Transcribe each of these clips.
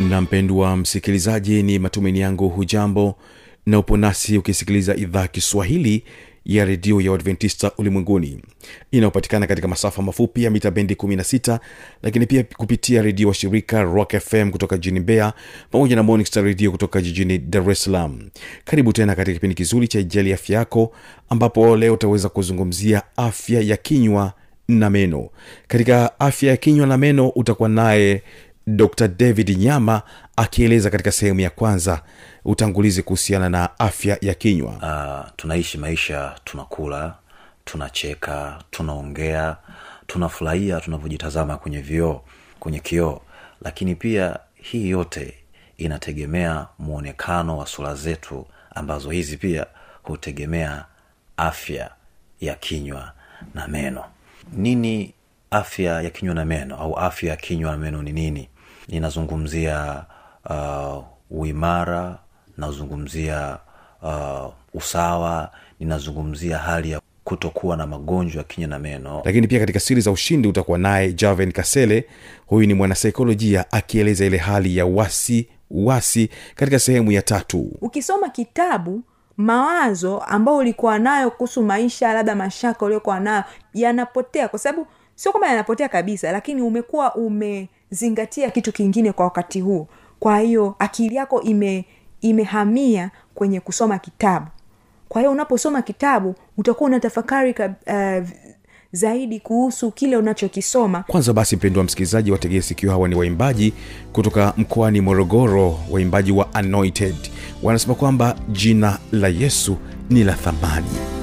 na mpendwa msikilizaji ni matumaini yangu hujambo na upo nasi ukisikiliza idhaa kiswahili ya redio ya uadventista ulimwenguni. Inayopatikana katika masafa mafupi ya mita bendi 16 lakini pia kupitia redio wa shirika rock fm kutoka jijini mbeya pamoja na morning redio kutoka jijini dar es salaam. Karibu tena katika kipindi kizuri cha ijali afya yako ambapo leo utaweza kuzungumzia afya ya kinywa na meno. Katika afya ya kinywa na meno utakuwa naye dr david nyama akieleza katika sehemu ya kwanza utangulizi kuhusiana na afya ya kinywa. Uh, tunaishi maisha tunakula tunacheka tunaongea tunafurahia tunavyojitazama kwenye vioo kwenye kioo. Lakini pia hii yote inategemea mwonekano wa sura zetu ambazo hizi pia hutegemea afya ya kinywa na meno. Nini afya ya kinywa na meno au afya ya kinywa na meno ni nini ninazungumzia uh, uimara nazungumzia uh, usawa ninazungumzia hali ya kutokuwa na magonjwa ya kinywa na meno. Lakini pia katika siri za ushindi utakuwa naye javen kasele. Huyu ni mwanasaikolojia akieleza ile hali ya wasi wasi katika sehemu ya tatu. Ukisoma kitabu mawazo ambayo ulikuwa nayo kuhusu maisha labda mashaka uliokuwa nayo yanapotea kwa sababu sio kwamba yanapotea kabisa lakini umekuwa umezingatia kitu kingine kwa wakati huo. Kwa hiyo akili yako ime imehamia kwenye kusoma kitabu. Kwa hiyo unaposoma kitabu utakuwa unatafakari uh, zaidi kuhusu kile unachokisoma. Kwanza basi mpendo wa msikilizaji wategee sikio hawa ni waimbaji kutoka mkoani morogoro waimbaji wa anointed. Wanasema kwamba jina la yesu ni la thamani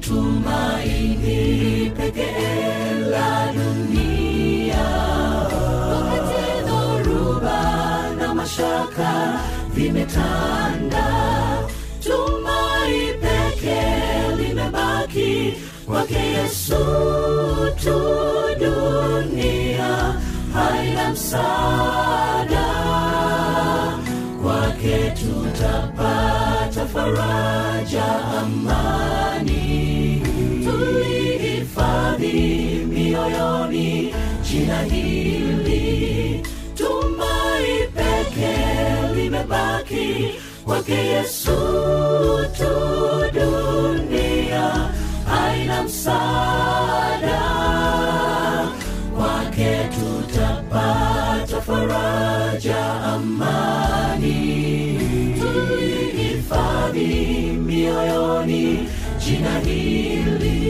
tumaini pekee la dunia. Wakati dhoruba na mashaka vimetanda, tumai pekee limebaki kwake Yesu tu, dunia haina msaada, jina hili, tumai peke limebaki kwake Yesu tu, dunia aina msaada, kwake tutapata faraja, amani. Tulihifadhi mioyoni jina hili.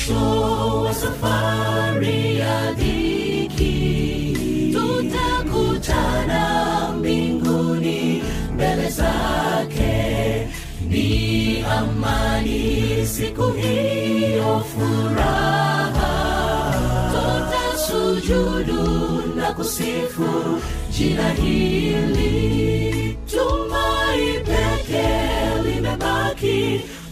Mwisho wa safari ya dhiki. Tutakutana mbinguni mbele zake. Ni amani siku hiyo furaha. Tutasujudu na kusifu jina hili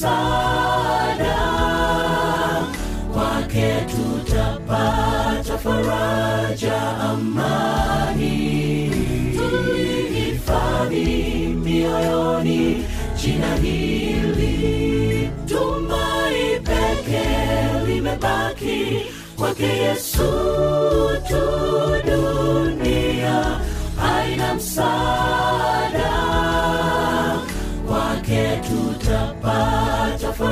msaada kwake tutapata faraja amani. Tulihifadhi mioyoni jina hili tumai peke limebaki. Kwake yesu tu dunia aina msaada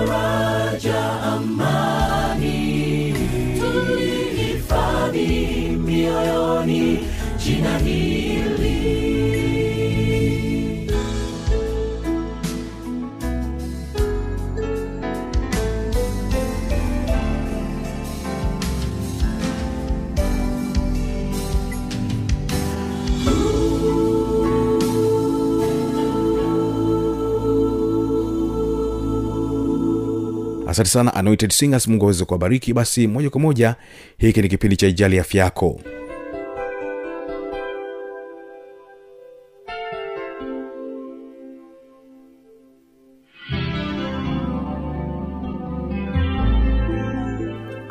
faraja amani asante sana anointed singers mungu aweze kuwabariki. Basi moja kwa moja hiki ni kipindi cha ijali afya yako.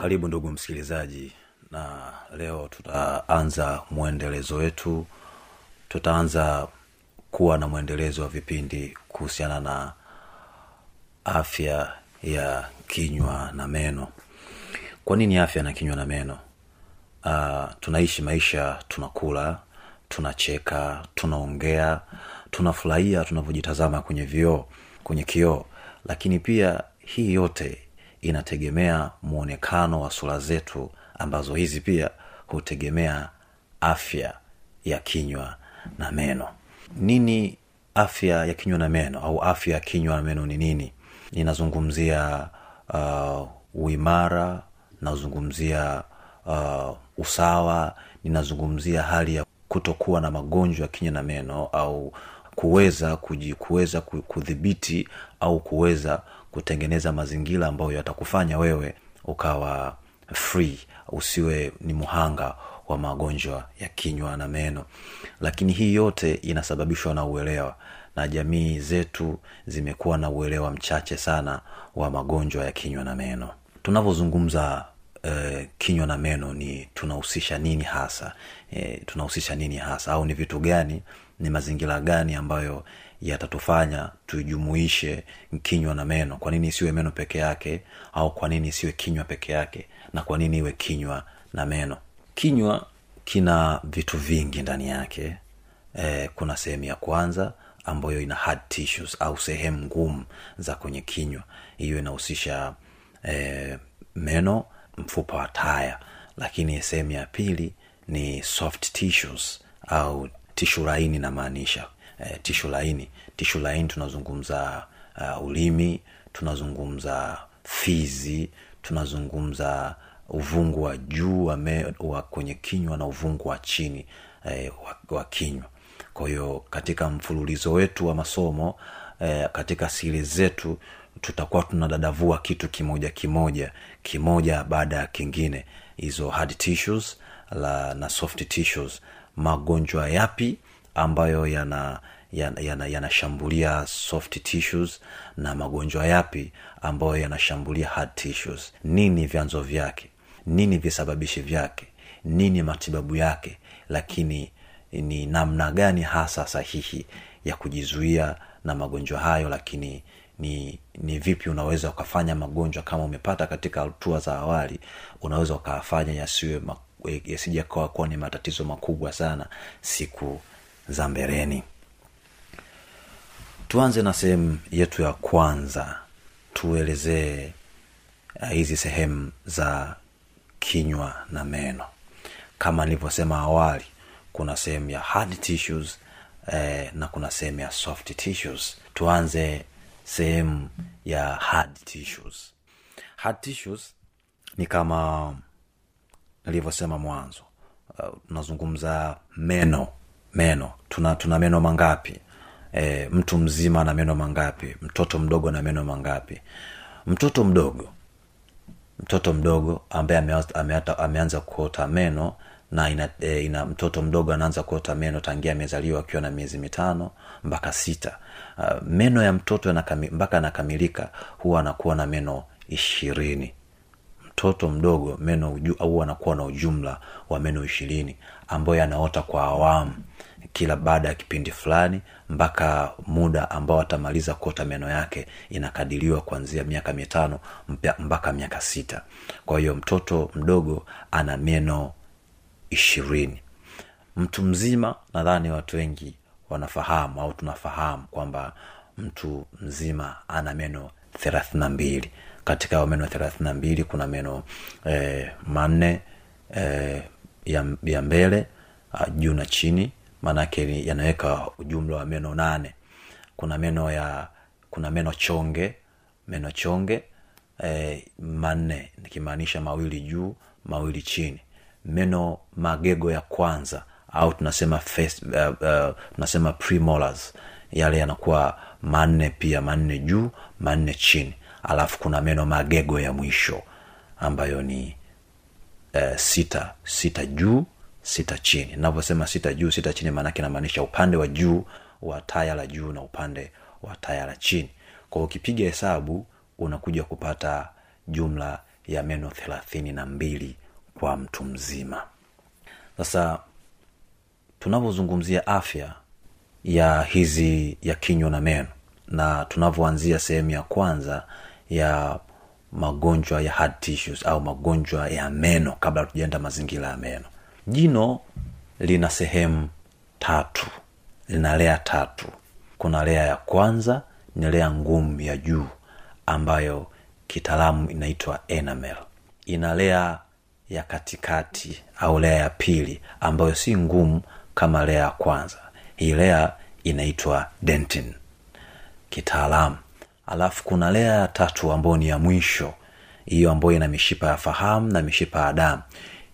Karibu ndugu msikilizaji na leo tutaanza mwendelezo wetu. Tutaanza kuwa na mwendelezo wa vipindi kuhusiana na afya ya kinywa na meno. Kwa nini afya na kinywa na meno? Uh, tunaishi maisha tunakula tunacheka tunaongea tunafurahia tunavyojitazama kwenye vioo kwenye kioo. Lakini pia hii yote inategemea mwonekano wa sura zetu ambazo hizi pia hutegemea afya ya kinywa na meno. Nini afya ya kinywa na meno au afya ya kinywa na meno ni nini? Ninazungumzia uh, uimara nazungumzia uh, usawa ninazungumzia hali ya kutokuwa na magonjwa ya kinywa na meno au kuweza kuweza kudhibiti au kuweza kutengeneza mazingira ambayo yatakufanya wewe ukawa free usiwe ni muhanga wa magonjwa ya kinywa na meno. Lakini hii yote inasababishwa na uelewa na jamii zetu zimekuwa na uelewa mchache sana wa magonjwa ya kinywa na meno. Tunavyozungumza eh, kinywa na meno ni tunahusisha nini hasa? Eh, tunahusisha nini hasa? Au ni vitu gani ni mazingira gani ambayo yatatufanya tujumuishe kinywa na meno? Kwa nini isiwe meno peke yake au kwa nini isiwe kinywa peke yake na kwa nini iwe kinywa na meno? Kinywa kina vitu vingi ndani yake. Eh, kuna sehemu ya kwanza ambayo ina hard tissues au sehemu ngumu za kwenye kinywa hiyo inahusisha e, meno mfupa wa taya. Lakini sehemu ya pili ni soft tissues au tishu laini namaanisha e, tishu laini. Tishu laini tunazungumza uh, ulimi tunazungumza fizi tunazungumza uvungu wa juu wa, me, wa kwenye kinywa na uvungu wa chini eh, wa, wa kinywa. Kwa hiyo katika mfululizo wetu wa masomo eh, katika siri zetu tutakuwa tunadadavua kitu kimoja kimoja kimoja baada ya kingine. Hizo hard tissues la, na soft tissues. Magonjwa yapi ambayo yana yanashambulia yana, yana soft tissues na magonjwa yapi ambayo yanashambulia hard tissues? Nini vyanzo vyake? Nini visababishi vyake? Nini matibabu yake? Lakini ni namna gani hasa sahihi ya kujizuia na magonjwa hayo lakini ni ni vipi unaweza ukafanya magonjwa kama umepata katika hatua za awali unaweza ukafanya yasiwe yasija kuwa ni matatizo makubwa sana siku za mbeleni. Tuanze na sehemu yetu ya kwanza. Tuelezee uh, hizi sehemu za kinywa na meno. Kama nilivyosema awali kuna sehemu ya hard tissues eh, na kuna sehemu ya soft tissues. Tuanze sehemu ya hard tissues. Hard tissues ni kama nilivyosema mwanzo uh, meno meno. Tuna tuna meno mangapi? E, mtu mzima na meno mangapi? Mtoto mdogo na meno mangapi? Mtoto mdogo mtoto mdogo ambaye ameanza, ameanza kuota meno na ina, e, ina mtoto mdogo anaanza kuota meno tangia amezaliwa akiwa na miezi mitano mpaka sita uh, meno ya mtoto mpaka anakamilika huwa anakuwa na meno ishirini. Mtoto mdogo meno au anakuwa na ujumla wa meno ishirini ambayo yanaota kwa awamu. Kila baada ya kipindi fulani mpaka muda ambao atamaliza kuota meno yake inakadiriwa kuanzia miaka mitano mpaka miaka sita. Kwa hiyo mtoto mdogo ana meno ishirini. Mtu mzima nadhani watu wengi wanafahamu au tunafahamu kwamba mtu mzima ana meno thelathini na mbili. Katika meno thelathini na mbili kuna meno eh, manne eh, ya, ya mbele uh, juu na chini. Maanake yanaweka ujumla wa meno nane. Kuna meno ya kuna meno chonge meno chonge eh, manne nikimaanisha mawili juu mawili chini. Meno magego ya kwanza au tunasema face, uh, uh, tunasema premolars. Yale yanakuwa manne pia manne juu manne chini. Alafu kuna meno magego ya mwisho ambayo ni uh, sita sita juu sita chini. Navyosema sita juu sita chini maanake namaanisha upande wa juu wa taya la juu na upande wa taya la chini. Kwa ukipiga hesabu unakuja kupata jumla ya meno thelathini na mbili kwa mtu mzima. Sasa tunavyozungumzia afya ya hizi ya kinywa na meno na tunavyoanzia sehemu ya kwanza ya magonjwa ya hard tissues au magonjwa ya meno kabla tujaenda mazingira ya meno. Jino lina sehemu tatu lina lea tatu. Kuna lea ya kwanza ni lea ngumu ya juu ambayo kitaalamu inaitwa enamel. Ina lea ya katikati au lea ya pili ambayo si ngumu kama lea ya kwanza. Hii lea inaitwa dentin. Kitaalamu. Alafu kuna lea ya tatu ambayo ni ya mwisho. Hiyo ambayo ina mishipa ya fahamu na mishipa ya damu.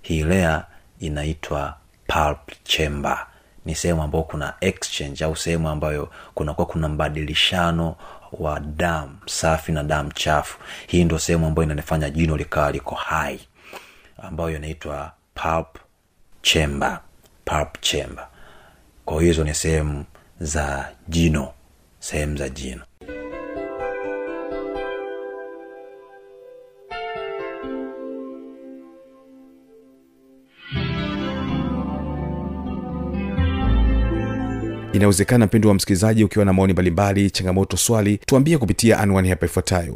Hii lea inaitwa pulp chamber. Ni sehemu ambayo kuna exchange au sehemu ambayo kunakuwa kuna mbadilishano wa damu safi na damu chafu. Hii ndo sehemu ambayo inanifanya jino likawa liko hai ambayo inaitwa pulp chamber pulp chamber. Kwa hizo ni sehemu za jino sehemu za jino. Inawezekana mpendo wa msikilizaji ukiwa na maoni mbalimbali changamoto swali tuambie kupitia anwani hapa ifuatayo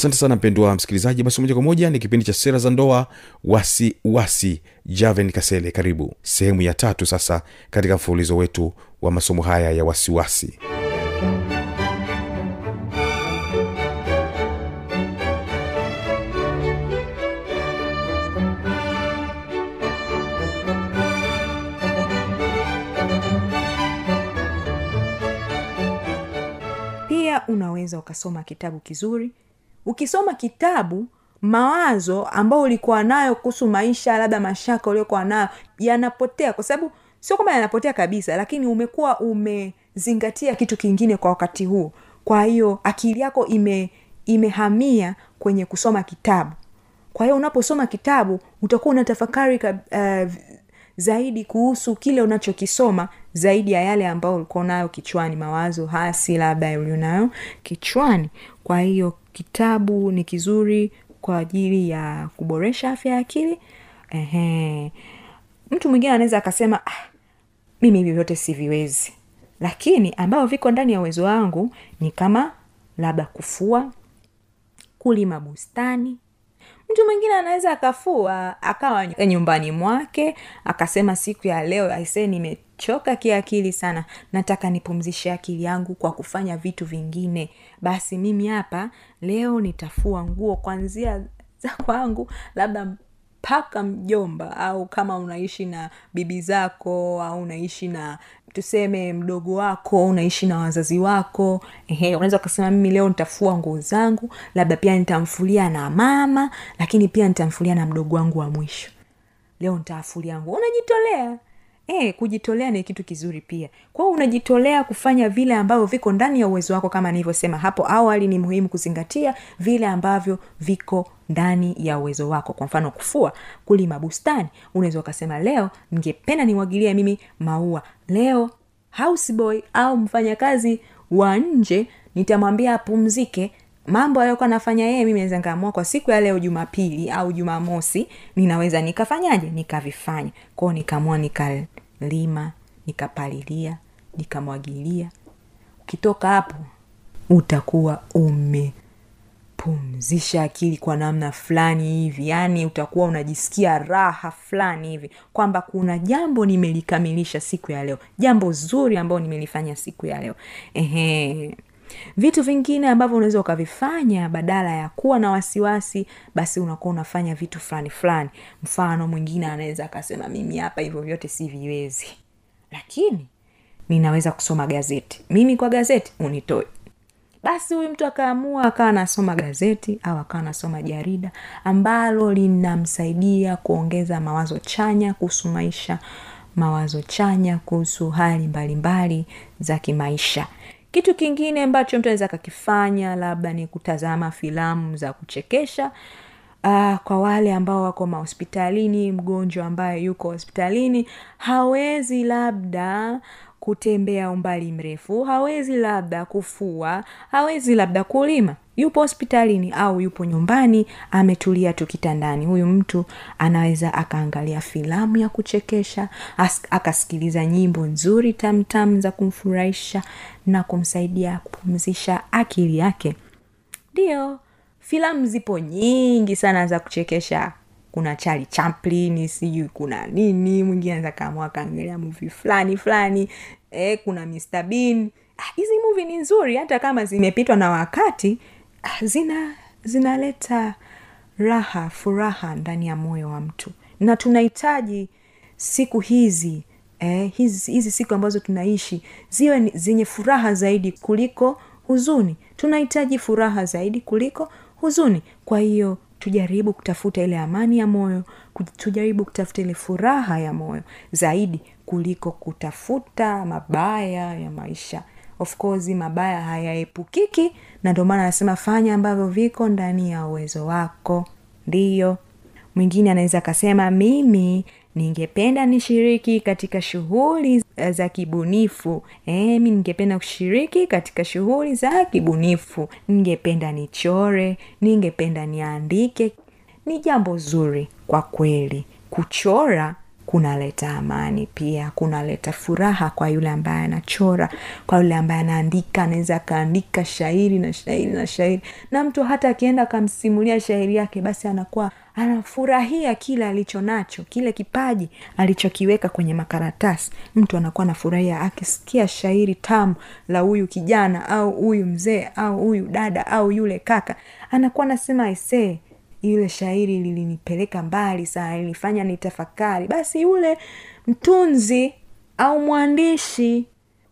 asante sana mpendwa msikilizaji. Basi moja kwa moja ni kipindi cha sera za ndoa wasi wasi javen kasele. Karibu. Sehemu ya tatu sasa katika mfululizo wetu wa masomo haya ya wasiwasi wasi. pia unaweza ukasoma kitabu kizuri ukisoma kitabu mawazo ambayo ulikuwa nayo kuhusu maisha labda mashaka uliokuwa nayo yanapotea kwa sababu sio kwamba yanapotea kabisa lakini umekuwa umezingatia kitu kingine kwa wakati huo. Kwa hiyo akili yako ime imehamia kwenye kusoma kitabu. Kwa hiyo unaposoma kitabu utakuwa unatafakari uh, zaidi kuhusu kile unachokisoma zaidi ya yale ambayo ulikuwa nayo kichwani. Mawazo hasi labda ulionayo kichwani. Kwa hiyo kitabu ni kizuri kwa ajili ya kuboresha afya ya akili. Ehe. mtu mwingine anaweza akasema ah, mimi hivi siviwezi. Lakini ambavyo viko ndani ya uwezo wangu ni kama labda kufua kulima bustani. Mtu mwingine anaweza akafua akawa nyumbani mwake akasema siku ya leo aisee nimechoka kiakili sana. Nataka nipumzishe akili yangu kwa kufanya vitu vingine. Basi mimi hapa leo nitafua nguo kwanzia za kwangu labda mpaka mjomba au kama unaishi na bibi zako au unaishi na tuseme mdogo wako unaishi na wazazi wako. Ehe unaweza ukasema mimi leo nitafua nguo zangu labda pia nitamfulia na mama lakini pia nitamfulia na mdogo wangu wa mwisho. Leo nitaafulia nguo. Unajitolea E, kujitolea ni kitu kizuri pia. Kwa hiyo unajitolea kufanya vile ambavyo viko ndani ya uwezo wako kama nilivyosema hapo awali ni muhimu kuzingatia vile ambavyo viko ndani ya uwezo wako. Kwa mfano kufua kulima bustani. Unaweza ukasema leo ningependa nimwagilie mimi maua. Leo houseboy au mfanyakazi wa nje nitamwambia apumzike mambo aliyokuwa nafanya yeye mimi naweza nikaamua kwa siku ya leo jumapili au jumamosi ninaweza nikafanyaje? Nikavifanya. Kwao nikaamua nikalima nikapalilia nikamwagilia. Ukitoka hapo utakuwa umepumzisha akili kwa namna fulani hivi. Yaani utakuwa unajisikia raha fulani hivi. Kwamba kuna jambo nimelikamilisha siku ya leo. Jambo zuri ambayo nimelifanya siku ya leo. Ehe vitu vingine ambavyo unaweza ukavifanya badala ya kuwa na wasiwasi basi unakuwa unafanya vitu fulani fulani. Mfano mwingine anaweza akasema mimi hapa hivyo vyote siviwezi. Lakini ninaweza kusoma gazeti. Mimi kwa gazeti unitoe basi huyu mtu akaamua akawa anasoma gazeti au akawa anasoma jarida ambalo linamsaidia kuongeza mawazo chanya kuhusu maisha mawazo chanya kuhusu hali mbalimbali za kimaisha kitu kingine ambacho mtu anaweza akakifanya labda ni kutazama filamu za kuchekesha uh, kwa wale ambao wako mahospitalini mgonjwa ambaye yuko hospitalini hawezi labda kutembea umbali mrefu hawezi labda kufua hawezi labda kulima. Yupo hospitalini au yupo nyumbani ametulia tu kitandani. Huyu mtu anaweza akaangalia filamu ya kuchekesha akasikiliza nyimbo nzuri tamtam za kumfurahisha na kumsaidia kupumzisha akili yake. Ndio filamu zipo nyingi sana za kuchekesha kuna chali chaplin sijui kuna nini mwingine anaweza kaamua akaangalia muvi fulani fulani e, kuna mr bean. Ah, hizi muvi ni nzuri hata kama zimepitwa na wakati ah, zina zinaleta raha furaha ndani ya moyo wa mtu. Na tunahitaji siku hizi eh, hizi, hizi siku ambazo tunaishi ziwe zenye furaha zaidi kuliko huzuni. Tunahitaji furaha zaidi kuliko huzuni. Kwa hiyo tujaribu kutafuta ile amani ya moyo tujaribu kutafuta ile furaha ya moyo zaidi kuliko kutafuta mabaya ya maisha. Of course mabaya hayaepukiki na ndio maana anasema fanya ambavyo viko ndani ya uwezo wako. Ndiyo. Mwingine anaweza akasema mimi ningependa nishiriki katika shughuli eh, za kibunifu. E, mi ningependa kushiriki katika shughuli za kibunifu. Ningependa nichore ningependa niandike. Ni jambo zuri kwa kweli. Kuchora kunaleta amani pia kunaleta furaha kwa yule ambaye anachora kwa yule ambaye anaandika anaweza akaandika shairi na shairi na shairi. Na mtu hata akienda akamsimulia shairi yake basi anakuwa anafurahia kile alicho nacho kile kipaji alichokiweka kwenye makaratasi. Mtu anakuwa anafurahia akisikia shairi tamu la huyu kijana au huyu mzee au huyu dada au yule kaka. Anakuwa anasema aisee ile shairi lilinipeleka mbali sana lilifanya nitafakari. Basi yule mtunzi au mwandishi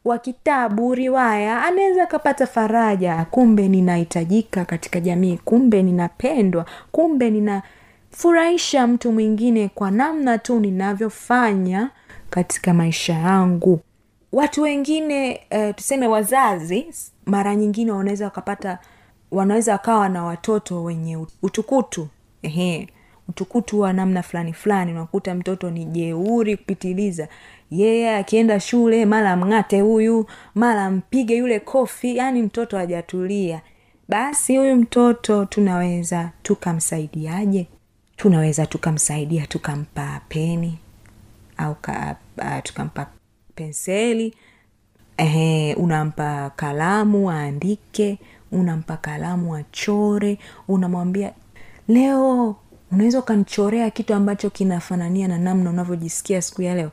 wa kitabu riwaya anaweza akapata faraja. Kumbe ninahitajika katika jamii kumbe ninapendwa kumbe ninafurahisha mtu mwingine kwa namna tu ninavyofanya katika maisha yangu. Watu wengine uh, tuseme wazazi mara nyingine wanaweza wakapata wanaweza wakawa na watoto wenye utukutu. Ehe utukutu wa namna fulani fulani. Unakuta mtoto ni jeuri kupitiliza. Yeye yeah, akienda shule mara mng'ate huyu mara mpige yule kofi yaani mtoto hajatulia. Basi huyu mtoto tunaweza tukamsaidiaje? Tunaweza tukamsaidia tukampa peni au ka, uh, tukampa penseli. Ehe, unampa kalamu aandike unampa kalamu achore unamwambia leo unaweza ukanichorea kitu ambacho kinafanania na namna unavyojisikia siku ya leo?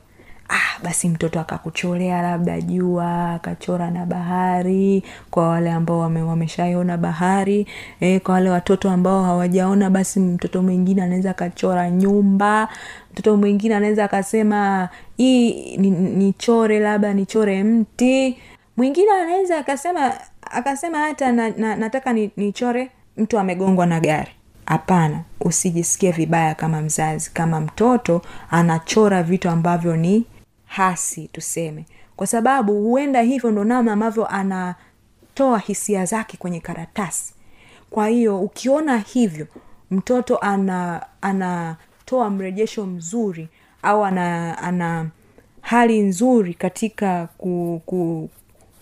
Ah basi mtoto akakuchorea labda jua akachora na bahari kwa wale ambao wame, wameshaiona bahari e, kwa wale watoto ambao hawajaona basi mtoto mwingine anaweza akachora nyumba mtoto mwingine anaweza akasema hii ni- nichore labda nichore mti. Mwingine anaweza akasema akasema hata na, na, nataka ni- nichore mtu amegongwa na gari. Hapana usijisikie vibaya kama mzazi kama mtoto anachora vitu ambavyo ni hasi tuseme. Kwa sababu huenda hivyo ndo namna ambavyo anatoa hisia zake kwenye karatasi. Kwa hiyo ukiona hivyo mtoto ana anatoa mrejesho mzuri au ana ana hali nzuri katika ku, ku,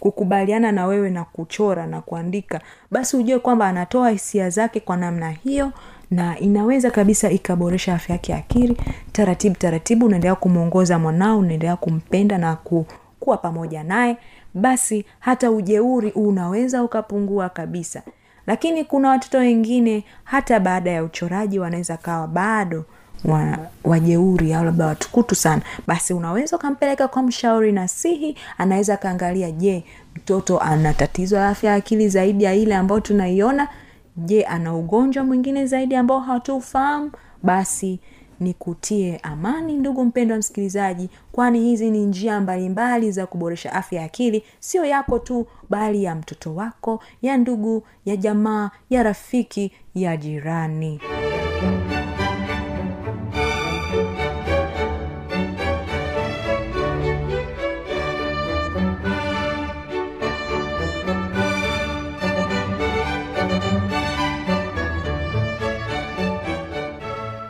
kukubaliana na wewe na kuchora na kuandika basi ujue kwamba anatoa hisia zake kwa namna hiyo na inaweza kabisa ikaboresha afya yake ya akili. Taratibu taratibu unaendelea kumwongoza mwanao unaendelea kumpenda na ku, kuwa pamoja naye basi hata ujeuri unaweza ukapungua kabisa. Lakini kuna watoto wengine hata baada ya uchoraji wanaweza kawa bado wa, wajeuri au labda watukutu sana basi unaweza ukampeleka kwa mshauri nasihi anaweza akaangalia je mtoto ana tatizo la afya ya akili zaidi ya ile ambayo tunaiona? Je ana ugonjwa mwingine zaidi ambao hatuufahamu? Basi nikutie amani ndugu mpendwa msikilizaji kwani hizi ni njia mbalimbali za kuboresha afya ya akili. Sio yako tu bali ya mtoto wako ya ndugu ya jamaa ya rafiki ya jirani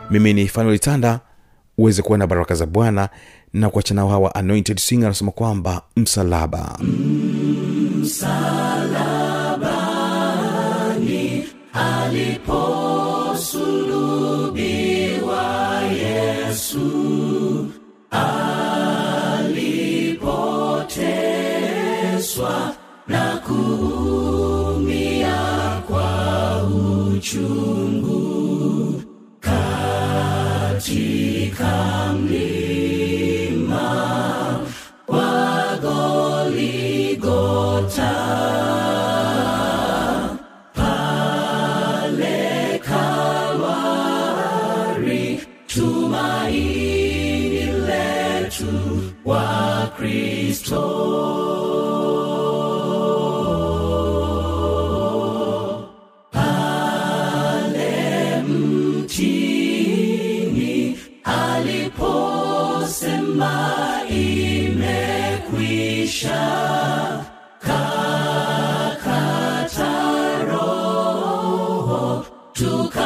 mimi ni fanuel tanda uweze kuwa na baraka za bwana na kuachana hawa anointed singer anasema kwamba msalaba. Aliposulubiwa to come.